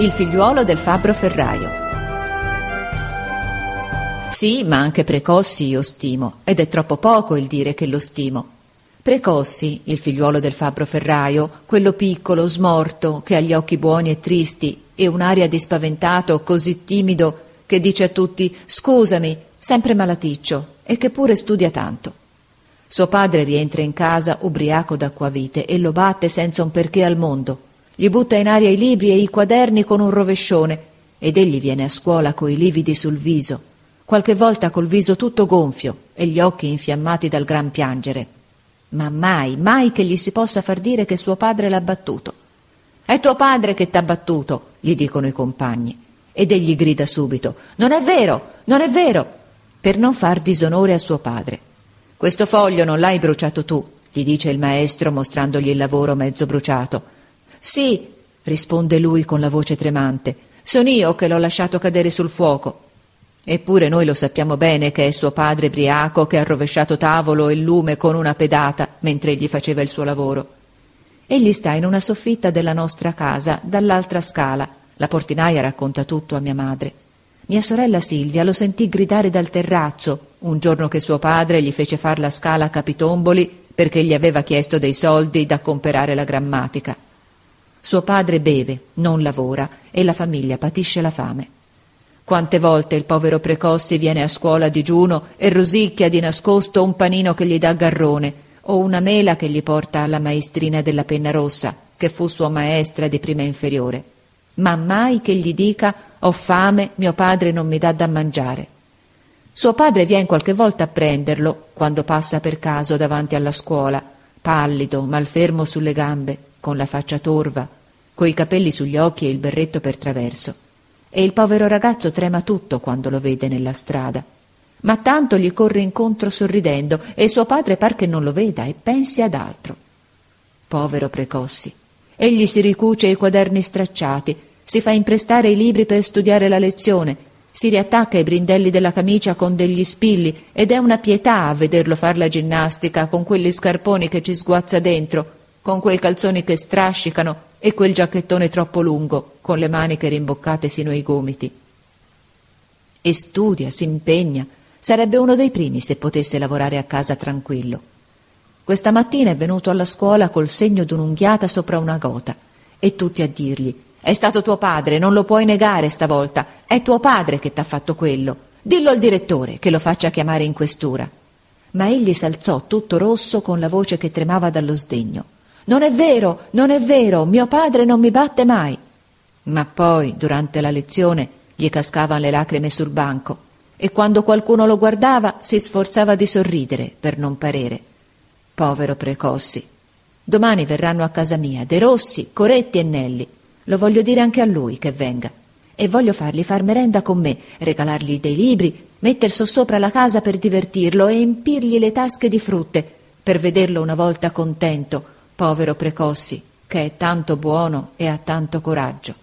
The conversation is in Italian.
Il figliuolo del fabbro ferraio. Sì, ma anche Precossi io stimo, ed è troppo poco il dire che lo stimo. Precossi, il figliuolo del fabbro ferraio, quello piccolo, smorto, che ha gli occhi buoni e tristi e un'aria di spaventato così timido che dice a tutti scusami, sempre malaticcio, e che pure studia tanto. Suo padre rientra in casa ubriaco d'acquavite e lo batte senza un perché al mondo gli butta in aria i libri e i quaderni con un rovescione ed egli viene a scuola coi lividi sul viso, qualche volta col viso tutto gonfio e gli occhi infiammati dal gran piangere. Ma mai, mai che gli si possa far dire che suo padre l'ha battuto. È tuo padre che t'ha battuto, gli dicono i compagni. Ed egli grida subito: Non è vero, non è vero, per non far disonore a suo padre. Questo foglio non l'hai bruciato tu, gli dice il maestro mostrandogli il lavoro mezzo bruciato. Sì, risponde lui con la voce tremante, sono io che l'ho lasciato cadere sul fuoco. Eppure noi lo sappiamo bene che è suo padre briaco che ha rovesciato tavolo e lume con una pedata mentre egli faceva il suo lavoro. Egli sta in una soffitta della nostra casa, dall'altra scala. La portinaia racconta tutto a mia madre. Mia sorella Silvia lo sentì gridare dal terrazzo un giorno che suo padre gli fece far la scala a capitomboli perché gli aveva chiesto dei soldi da comperare la grammatica. Suo padre beve, non lavora e la famiglia patisce la fame. Quante volte il povero Precossi viene a scuola a digiuno e rosicchia di nascosto un panino che gli dà Garrone o una mela che gli porta alla maestrina della penna rossa, che fu sua maestra di prima inferiore. Ma mai che gli dica ho fame, mio padre non mi dà da mangiare. Suo padre viene qualche volta a prenderlo, quando passa per caso davanti alla scuola, pallido, malfermo sulle gambe, con la faccia torva, coi capelli sugli occhi e il berretto per traverso. E il povero ragazzo trema tutto quando lo vede nella strada. Ma tanto gli corre incontro sorridendo e suo padre par che non lo veda e pensi ad altro. Povero Precossi. Egli si ricuce i quaderni stracciati, si fa imprestare i libri per studiare la lezione, si riattacca i brindelli della camicia con degli spilli ed è una pietà a vederlo far la ginnastica con quegli scarponi che ci sguazza dentro, con quei calzoni che strascicano e quel giacchettone troppo lungo, con le maniche rimboccate sino ai gomiti. E studia, si impegna, sarebbe uno dei primi se potesse lavorare a casa tranquillo. Questa mattina è venuto alla scuola col segno d'un'unghiata sopra una gota, e tutti a dirgli È stato tuo padre, non lo puoi negare stavolta, è tuo padre che t'ha fatto quello. Dillo al direttore che lo faccia chiamare in questura. Ma egli s'alzò tutto rosso con la voce che tremava dallo sdegno. Non è vero, non è vero, mio padre non mi batte mai. Ma poi, durante la lezione, gli cascavano le lacrime sul banco e quando qualcuno lo guardava si sforzava di sorridere per non parere. Povero Precossi. Domani verranno a casa mia De Rossi, Coretti e Nelli. Lo voglio dire anche a lui che venga. E voglio fargli far merenda con me, regalargli dei libri, metter sossopra la casa per divertirlo e empirgli le tasche di frutte, per vederlo una volta contento, povero Precossi, che è tanto buono e ha tanto coraggio.